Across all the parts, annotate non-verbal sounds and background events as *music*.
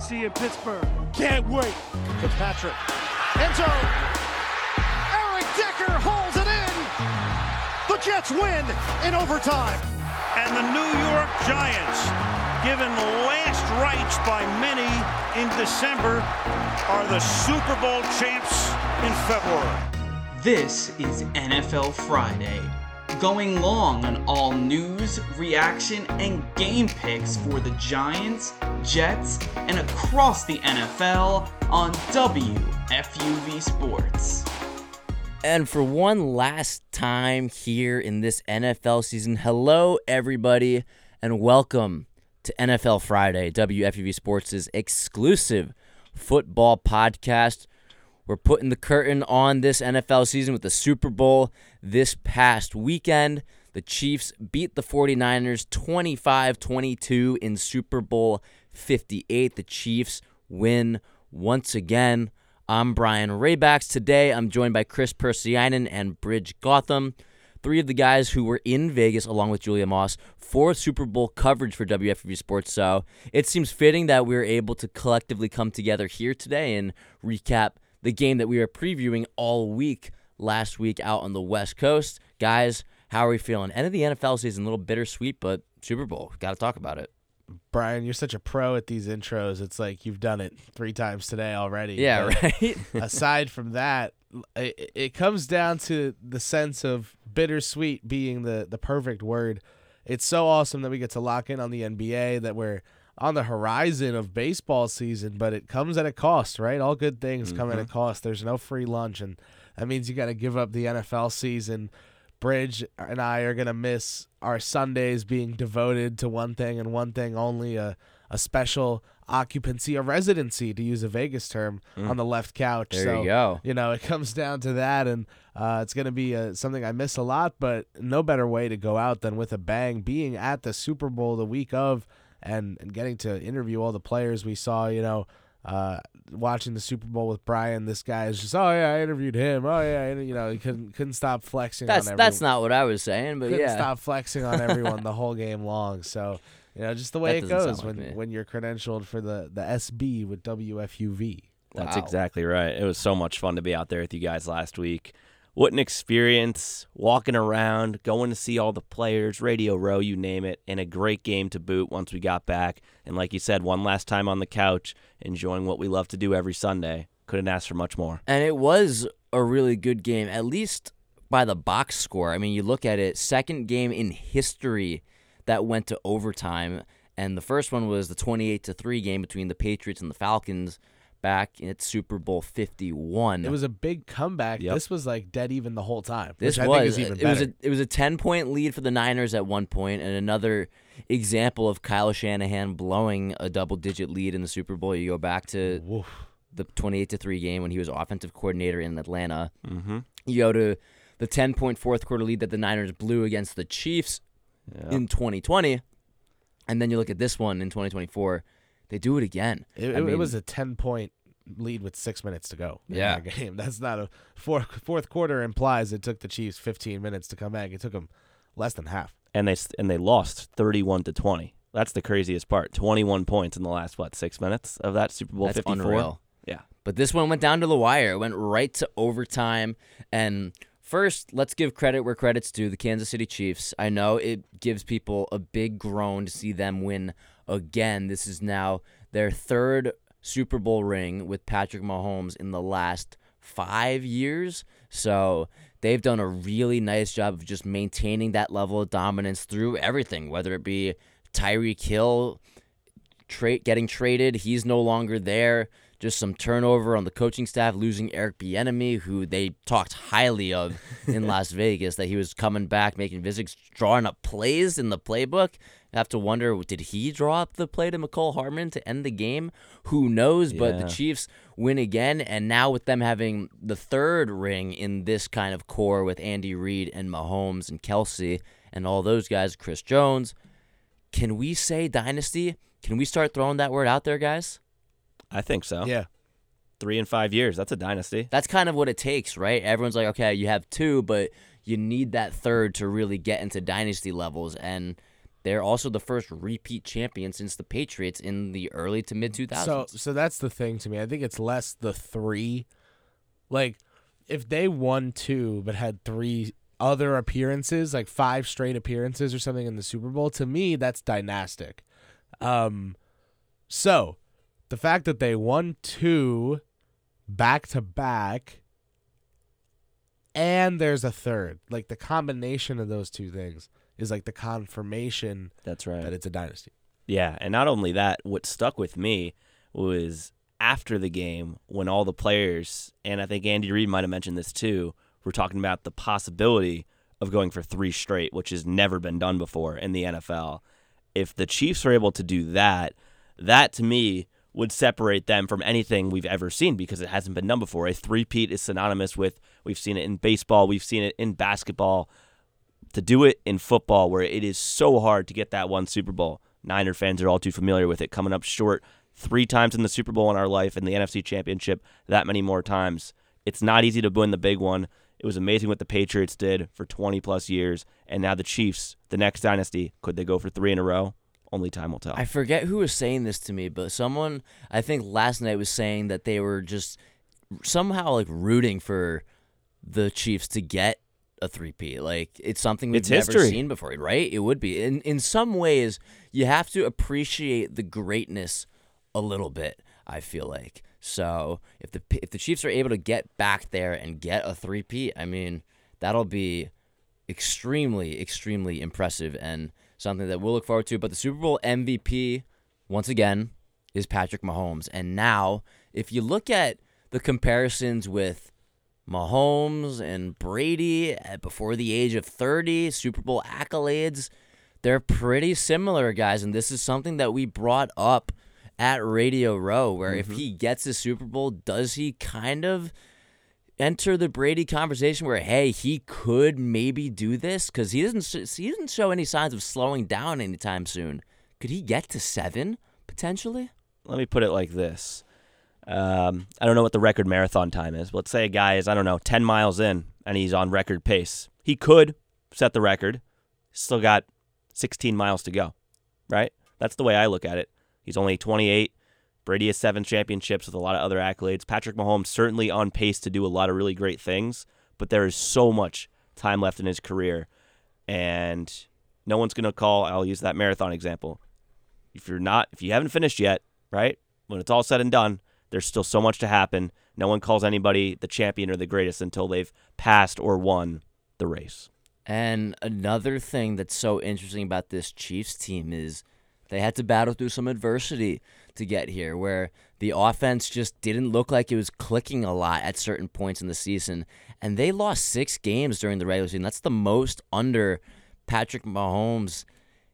See you in Pittsburgh. Can't wait. Fitzpatrick. End zone. Eric Decker holds it in. The Jets win in overtime. And the New York Giants, given last rites by many in December, are the Super Bowl champs in February. This is NFL Friday, going long on all news, reaction, and game picks for the Giants, Jets, and across the NFL on WFUV Sports. And for one last time here in this NFL season, hello everybody, and welcome to NFL Friday, WFUV Sports' exclusive football podcast. We're putting the curtain on this NFL season with the Super Bowl this past weekend. The Chiefs beat the 49ers 25 22 in Super Bowl 58. The Chiefs win once again. I'm Brian Rabacs. Today I'm joined by Kris Pursiainen and Brij Gautam, three of the guys who were in Vegas along with Julia Moss for Super Bowl coverage for WFUV Sports. So it seems fitting that we are able to collectively come together here today and recap the game that we were previewing all week last week out on the West Coast. Guys, how are we feeling? End of the NFL season, a little bittersweet, but Super Bowl, got to talk about it. Brian, you're such a pro at these intros. It's like you've done it three times today already. Yeah, But *laughs* right? aside from that, it, it comes down to the sense of bittersweet being the, the perfect word. It's so awesome that we get to lock in on the NBA, that we're on the horizon of baseball season, but it comes at a cost, right? All good things come at a cost. There's no free lunch, and that means you got to give up the NFL season. Brij and I are gonna miss our Sundays being devoted to one thing and one thing only a a special occupancy, a residency to use a Vegas term on the left couch. There so, you go. You know, it comes down to that, and uh, it's gonna be uh something I miss a lot. But no better way to go out than with a bang. Being at the Super Bowl the week of, and and getting to interview all the players we saw. You know. Uh, watching the Super Bowl with Brian, this guy is just, oh yeah, I interviewed him. Oh yeah, you know, he couldn't couldn't stop flexing. That's on that's not what I was saying, but couldn't yeah. stop flexing on everyone the *laughs* whole game long. So you know, just the way That it goes sound like when when you're credentialed for the the SB with WFUV. That's Wow. exactly right. It was so much fun to be out there with you guys last week. What an experience walking around, going to see all the players, Radio Row, you name it, and a great game to boot once we got back. And like you said, one last time on the couch, enjoying what we love to do every Sunday. Couldn't ask for much more. And it was a really good game, at least by the box score. I mean, you look at it, second game in history that went to overtime, and the first one was the 28 to 3 game between the Patriots and the Falcons back at Super Bowl 51. It was a big comeback. Yep. This was like dead even the whole time. This which I was think is even it was a it was a 10 point lead for the Niners at one point and another example of Kyle Shanahan blowing a double digit lead in the Super Bowl. You go back to Woof. the 28 to 3 game when he was offensive coordinator in Atlanta. Mm-hmm. You go to the 10 point fourth quarter lead that the Niners blew against the Chiefs in 2020. And then you look at this one in 2024. They do it again. It, I it- it was a ten point lead with six minutes to go. in Yeah. that *laughs* game. That's not a fourth fourth quarter implies it took the Chiefs fifteen minutes to come back. It took them less than half. And they and they lost 31 to 20. That's the craziest part. 21 points in the last what six minutes of that Super Bowl That's 54. Yeah. But this one went down to the wire. It went right to overtime. And first, let's give credit where credit's due. The Kansas City Chiefs. I know it gives people a big groan to see them win again. This is now their third Super Bowl ring with Patrick Mahomes in the last five years. So they've done a really nice job of just maintaining that level of dominance through everything, whether it be Tyreek Hill trade getting traded. He's no longer there. Just some turnover on the coaching staff, losing Eric Bieniemy, who they talked highly of in *laughs* Las Vegas, that he was coming back, making visits, drawing up plays in the playbook, have to wonder did he draw up the play to Mecole Hardman to end the game? Who knows? But the Chiefs win again, and now with them having the third ring in this kind of core with Andy Reid and Mahomes and Kelce and all those guys, Chris Jones, can we say dynasty? Can we start throwing that word out there, guys? I think so. Yeah. Three and five years. That's a dynasty. That's kind of what it takes, right? Everyone's like, okay, you have two, but you need that third to really get into dynasty levels. And they're also the first repeat champion since the Patriots in the early to mid 2000s. So so that's the thing to me. I think it's less the three. Like if they won two but had three other appearances, like five straight appearances or something in the Super Bowl, to me that's dynastic. Um so the fact that they won two back to back and there's a third, like the combination of those two things is like the confirmation That's right. that it's a dynasty. Yeah, and not only that, what stuck with me was after the game when all the players, and I think Andy Reid might have mentioned this too, were talking about the possibility of going for three straight, which has never been done before in the NFL. If the Chiefs are able to do that, that to me would separate them from anything we've ever seen because it hasn't been done before. A three-peat is synonymous with we've seen it in baseball, we've seen it in basketball. To do it in football, where it is so hard to get that one Super Bowl, Niner fans are all too familiar with it, coming up short three times in the Super Bowl in our life and the NFC Championship that many more times. It's not easy to win the big one. It was amazing what the Patriots did for 20 plus years. And now the Chiefs, the next dynasty, could they go for three in a row? Only time will tell. I forget who was saying this to me, but someone I think last night was saying that they were just somehow like rooting for the Chiefs to get a three-peat. Like it's something we've It's never history. seen before, right? It would be. In in some ways, you have to appreciate the greatness a little bit. I feel like so if the if the Chiefs are able to get back there and get a three-peat, I mean that'll be extremely extremely impressive and something that we'll look forward to. But the Super Bowl MVP once again is Patrick Mahomes, and now if you look at the comparisons with Mahomes and Brady at before the age of 30, Super Bowl accolades, they're pretty similar, guys. And this is something that we brought up at Radio Row, where if mm-hmm. he gets a Super Bowl, does he kind of enter the Brady conversation where, hey, he could maybe do this? Because he doesn't, he doesn't show any signs of slowing down anytime soon. Could he get to seven potentially? Let me put it like this. Um, I don't know what the record marathon time is. Let's say a guy is, I don't know, 10 miles in and he's on record pace. He could set the record. Still got 16 miles to go, right? That's the way I look at it. He's only 28. Brady has seven championships with a lot of other accolades. Patrick Mahomes certainly on pace to do a lot of really great things, but there is so much time left in his career. And no one's going to call, I'll use that marathon example. If you're not, if you haven't finished yet, right? When it's all said and done, there's still so much to happen. No one calls anybody the champion or the greatest until they've passed or won the race. And another thing that's so interesting about this Chiefs team is they had to battle through some adversity to get here, where the offense just didn't look like it was clicking a lot at certain points in the season. And they lost six games during the regular season. That's the most under Patrick Mahomes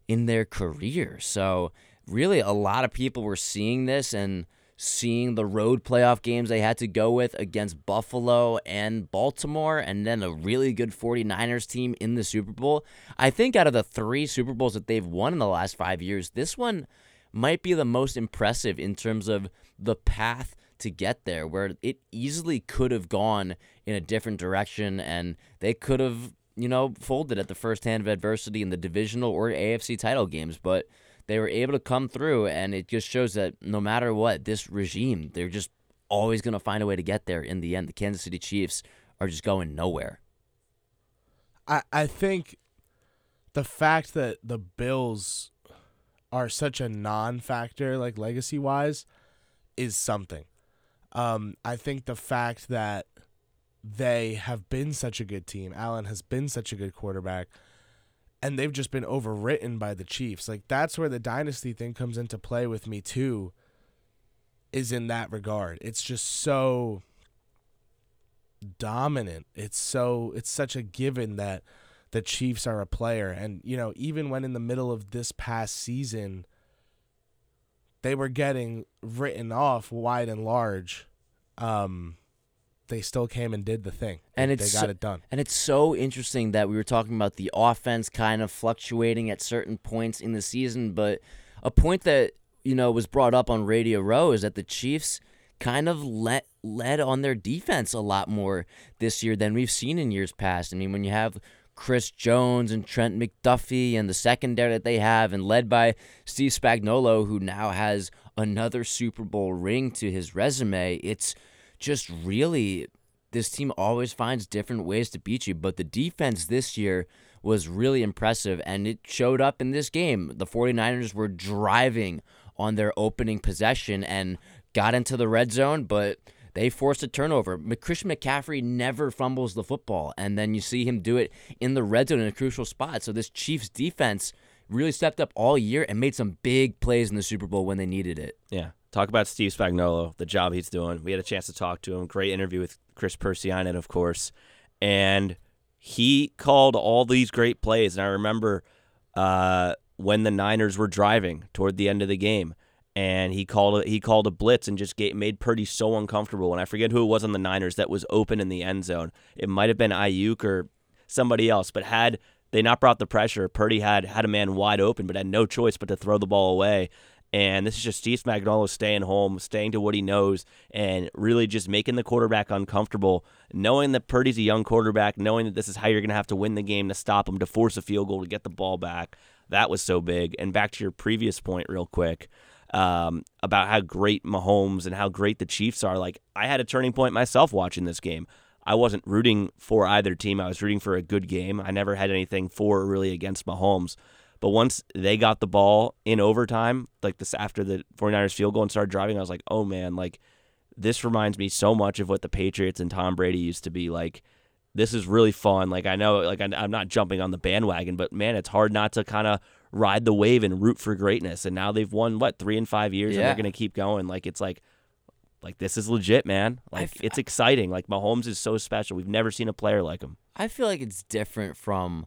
in their career. So, really, a lot of people were seeing this and seeing the road playoff games they had to go with against Buffalo and Baltimore, and then a really good 49ers team in the Super Bowl. I think out of the three Super Bowls that they've won in the last five years, this one might be the most impressive in terms of the path to get there, where it easily could have gone in a different direction and they could have, you know, folded at the first hand of adversity in the divisional or AFC title games. But they were able to come through, and it just shows that no matter what, this regime, they're just always going to find a way to get there in the end. The Kansas City Chiefs are just going nowhere. I, I think the fact that the Bills are such a non factor, like legacy wise, is something. Um, I think the fact that they have been such a good team, Allen has been such a good quarterback, and they've just been overwritten by the Chiefs. Like that's where the dynasty thing comes into play with me too. Is in that regard. It's just so dominant. It's so it's such a given that the Chiefs are a player. And, you know, even when in the middle of this past season, they were getting written off wide and large, um, they still came and did the thing. And they it's got so, it done. And it's so interesting that we were talking about the offense kind of fluctuating at certain points in the season, but a point that you know was brought up on Radio Row is that the Chiefs kind of let led on their defense a lot more this year than we've seen in years past. I mean, when you have Chris Jones and Trent McDuffie and the secondary that they have, and led by Steve Spagnuolo, who now has another Super Bowl ring to his resume, it's just really this team always finds different ways to beat you. But the defense this year was really impressive, and it showed up in this game. The 49ers were driving on their opening possession and got into the red zone, but they forced a turnover. Christian McCaffrey never fumbles the football, and then you see him do it in the red zone in a crucial spot. So this Chiefs defense really stepped up all year and made some big plays in the Super Bowl when they needed it. Yeah. Talk about Steve Spagnuolo, the job he's doing. We had a chance to talk to him. Great interview with Kris Pursiainen, of course. And he called all these great plays. And I remember uh, when the Niners were driving toward the end of the game, and he called a, he called a blitz and just get, made Purdy so uncomfortable. And I forget who it was on the Niners that was open in the end zone. It might have been Aiyuk or somebody else, but had they not brought the pressure, Purdy had had a man wide open, but had no choice but to throw the ball away. And this is just Steve Spagnuolo staying home, staying to what he knows, and really just making the quarterback uncomfortable, knowing that Purdy's a young quarterback, knowing that this is how you're going to have to win the game to stop him, to force a field goal, to get the ball back. That was so big. And back to your previous point, real quick, um, about how great Mahomes and how great the Chiefs are. Like, I had a turning point myself watching this game. I wasn't rooting for either team. I was rooting for a good game. I never had anything for or really against Mahomes. But once they got the ball in overtime, like this after the 49ers field goal and started driving, I was like, oh man, like this reminds me so much of what the Patriots and Tom Brady used to be like. This is really fun. Like I know, like I'm not jumping on the bandwagon, but man, it's hard not to kind of ride the wave and root for greatness. And now they've won what three and five years, Yeah. and they're gonna keep going. Like it's like, like this is legit, man. Like it's exciting. Like Mahomes is so special. We've never seen a player like him. I feel like it's different from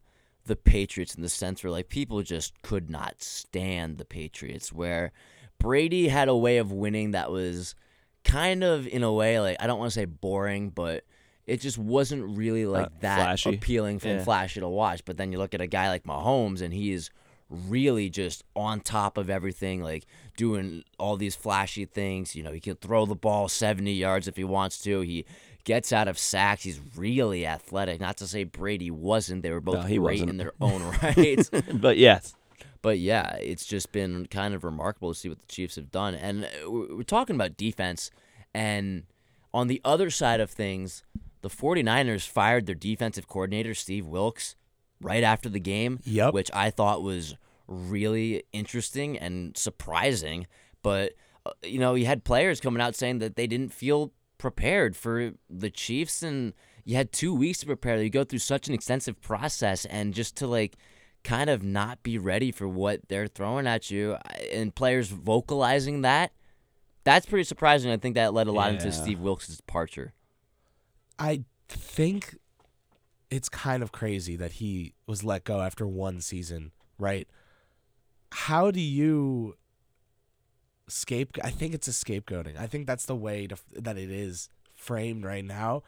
the Patriots in the sense where like people just could not stand the Patriots where Brady had a way of winning that was kind of in a way like I don't want to say boring but it just wasn't really like Uh, that flashy. appealing and Yeah. flashy to watch but then you look at a guy like Mahomes and he is really just on top of everything like doing all these flashy things. You know he can throw the ball 70 yards if he wants to. He gets out of sacks. He's really athletic. Not to say Brady wasn't. They were both No, great wasn't. in their *laughs* own right *laughs* but yes, but yeah, it's just been kind of remarkable to see what the Chiefs have done. And uh, we're we're talking about defense. And on the other side of things, the 49ers fired their defensive coordinator, Steve Wilks, right after the game, Yep. which I thought was really interesting and surprising. But, uh, you know, you had players coming out saying that they didn't feel prepared for the Chiefs. And you had two weeks to prepare. You go through such an extensive process. And just to, like, kind of not be ready for what they're throwing at you and players vocalizing that that's pretty surprising i think that led a lot into steve wilks' departure I think it's kind of crazy that he was let go after one season, right? How do you scape? I think it's a scapegoating. I think that's the way to, that it is framed right now.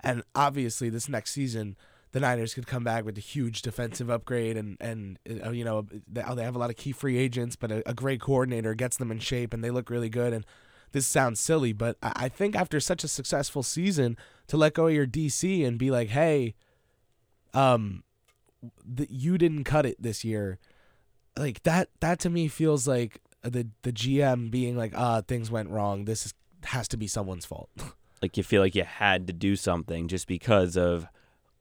And obviously, this next season, the Niners could come back with a huge defensive upgrade, and and uh, you know they they have a lot of key free agents, but a, a great coordinator gets them in shape, and they look really good. And this sounds silly, but I think after such a successful season, to let go of your DC and be like, hey, um, th- you didn't cut it this year, like that. That to me feels like the the GM being like, ah, things went wrong. This is, has to be someone's fault. *laughs* like you feel like you had to do something just because of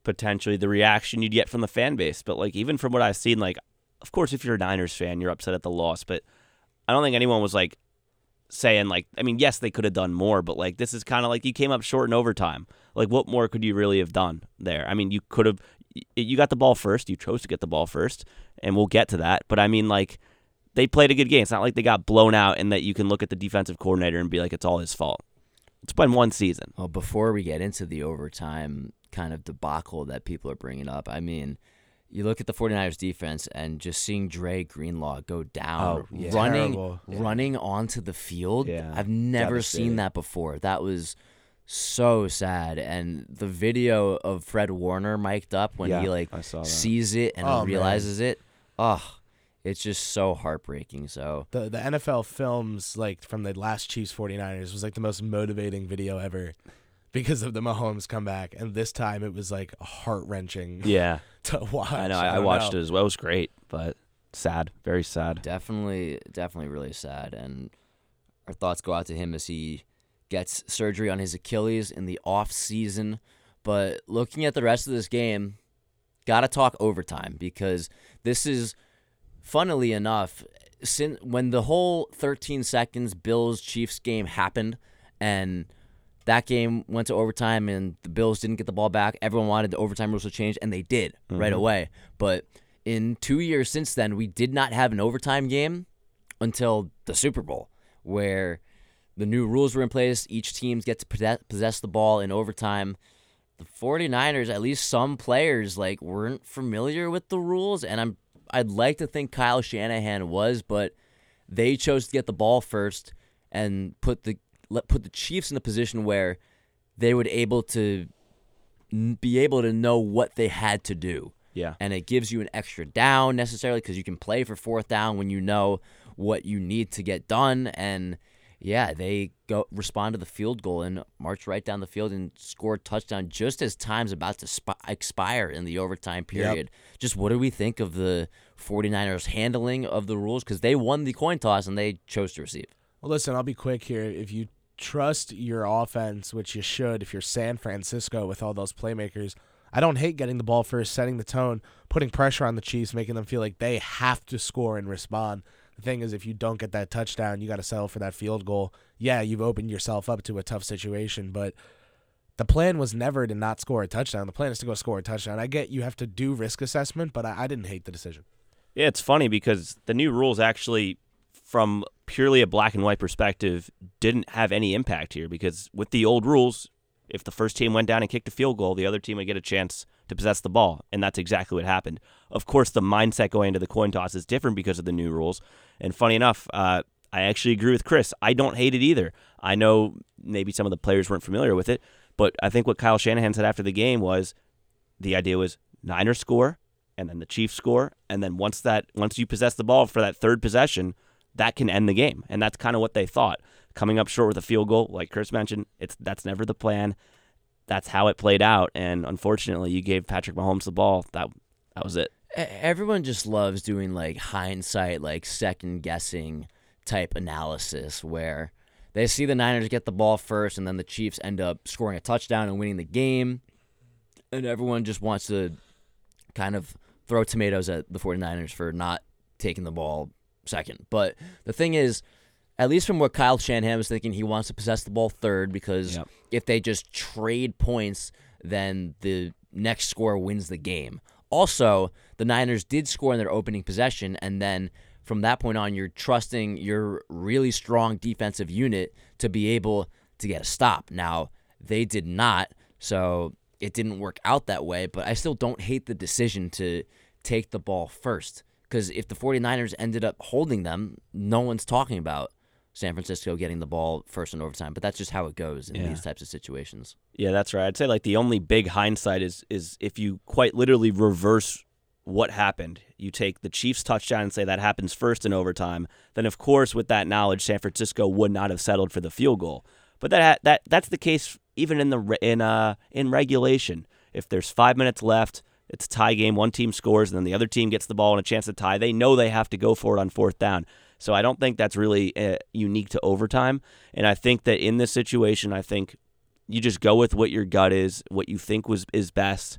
potentially the reaction you'd get from the fan base. But like even from what I've seen, like of course if you're a Niners fan, you're upset at the loss, but I don't think anyone was like saying like I mean, yes, they could have done more, but like this is kind of like you came up short in overtime. Like what more could you really have done there? I mean, you could have you got the ball first, you chose to get the ball first, and we'll get to that. But I mean like they played a good game. It's not like they got blown out and that you can look at the defensive coordinator and be like it's all his fault. It's been one season. well before we get into the overtime kind of debacle that people are bringing up i mean you look at the 49ers defense and just seeing Dre Greenlaw go down Oh, yeah. running Terrible. running onto the field. Yeah, I've never seen that before. That was so sad and the video of Fred Warner mic'd up when Yeah, he like I saw that. sees it and Oh, man. realizes it. Oh, it's just so heartbreaking. So The the NFL films like from the last Chiefs 49ers was like the most motivating video ever because of the Mahomes comeback and this time it was like heart wrenching *laughs* Yeah, to watch. I know. I, I don't watched know. it as well. It was great, but sad, very sad. definitely definitely really sad and our thoughts go out to him as he gets surgery on his Achilles in the off season but looking at the rest of this game got to talk overtime because this is funnily enough sin when the whole 13 seconds Bills Chiefs game happened and that game went to overtime and the Bills didn't get the ball back. Everyone wanted the overtime rules to change, and they did right mm-hmm. away. But in two years since then, we did not have an overtime game until the Super Bowl, where the new rules were in place. Each team gets to possess- the ball in overtime. The 49ers, at least some players, like weren't familiar with the rules, and I'm I'd like to think Kyle Shanahan was, but they chose to get the ball first and put the let put the Chiefs in a position where they would able to be able to know what they had to do. Yeah. And it gives you an extra down necessarily because you can play for fourth down when you know what you need to get done. And yeah, they go respond to the field goal and march right down the field and score a touchdown just as time's about to sp- expire in the overtime period. Just what do we think of the 49ers handling of the rules? Because they won the coin toss and they chose to receive. Well, listen, I'll be quick here. If you trust your offense, which you should, if you're San Francisco with all those playmakers, I don't hate getting the ball first, setting the tone, putting pressure on the Chiefs, making them feel like they have to score and respond. Thing is, if you don't get that touchdown, you got to settle for that field goal. Yeah, you've opened yourself up to a tough situation, but the plan was never to not score a touchdown. The plan is to go score a touchdown. I get you have to do risk assessment, but I, I didn't hate the decision. Yeah, it's funny because the new rules actually, from purely a black and white perspective, didn't have any impact here because with the old rules, if the first team went down and kicked a field goal, the other team would get a chance to possess the ball, and that's exactly what happened. Of course, the mindset going into the coin toss is different because of the new rules. And funny enough, uh, I actually agree with Kris. I don't hate it either. I know maybe some of the players weren't familiar with it, but I think what Kyle Shanahan said after the game was the idea was Niners score, and then the Chiefs score, and then once that once you possess the ball for that third possession, that can end the game, and that's kind of what they thought. Coming up short with a field goal, like Kris mentioned, it's that's never the plan. That's how it played out, and unfortunately, you gave Patrick Mahomes the ball. That that was it. Everyone just loves doing like hindsight, like second guessing type analysis where they see the Niners get the ball first and then the Chiefs end up scoring a touchdown and winning the game. And everyone just wants to kind of throw tomatoes at the 49ers for not taking the ball second. But the thing is, at least from what Kyle Shanahan was thinking, he wants to possess the ball third because Yep. if they just trade points, then the next score wins the game. Also, the Niners did score in their opening possession, and then from that point on, you're trusting your really strong defensive unit to be able to get a stop. Now, they did not, so it didn't work out that way, but I still don't hate the decision to take the ball first. Because if the 49ers ended up holding them, no one's talking about San Francisco getting the ball first in overtime. But that's just how it goes in Yeah. these types of situations. Yeah, that's right. I'd say like the only big hindsight is is if you quite literally reverse what happened. You take the Chiefs touchdown and say that happens first in overtime. Then of course with that knowledge San Francisco would not have settled for the field goal. But that that that's the case even in the in uh in regulation. If there's 5 minutes left, it's a tie game, one team scores and then the other team gets the ball and a chance to tie. They know they have to go for it on fourth down. So I don't think that's really uh, unique to overtime. And I think that in this situation, I think you just go with what your gut is, what you think was is best.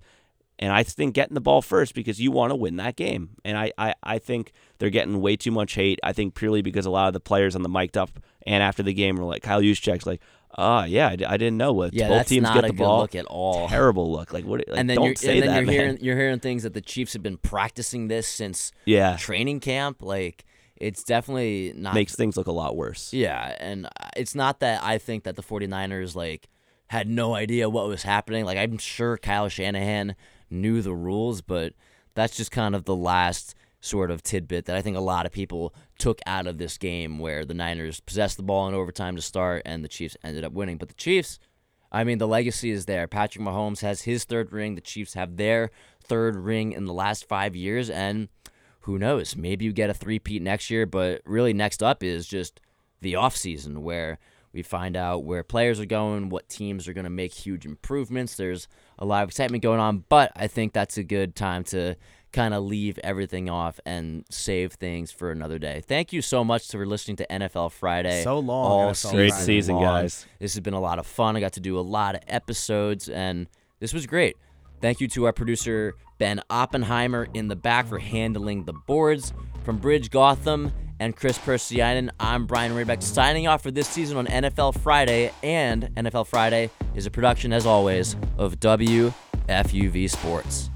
And I think getting the ball first because you want to win that game. And I, I, I think they're getting way too much hate. I think purely because a lot of the players on the mic'd up and after the game were like, Kyle Juszczyk's like, ah, yeah, I didn't know what Yeah, both teams not get the ball. look at all. Terrible look. Like what? Like, and then don't you're, say and then that, you're man. hearing you're hearing things that the Chiefs have been practicing this since Yeah. training camp. Like it's definitely not Makes things look a lot worse. Yeah, and uh, it's not that I think that the 49ers like had no idea what was happening. Like I'm sure Kyle Shanahan knew the rules, but that's just kind of the last sort of tidbit that I think a lot of people took out of this game where the Niners possessed the ball in overtime to start and the Chiefs ended up winning. But the Chiefs, I mean, the legacy is there. Patrick Mahomes has his third ring. The Chiefs have their third ring in the last five years. And who knows? Maybe you get a three-peat next year. But really, next up is just the offseason where we find out where players are going, what teams are going to make huge improvements. There's a lot of excitement going on, but I think that's a good time to kind of leave everything off and save things for another day. Thank you so much for listening to NFL Friday. So long, all NFL season Great season, long. guys. This has been a lot of fun. I got to do a lot of episodes, and this was great. Thank you to our producer Ben Oppenheimer in the back for handling the boards. From Brij Gautam and Kris Pursiainen, I'm Brian Rabacs signing off for this season on NFL Friday. And NFL Friday is a production, as always, of WFUV Sports.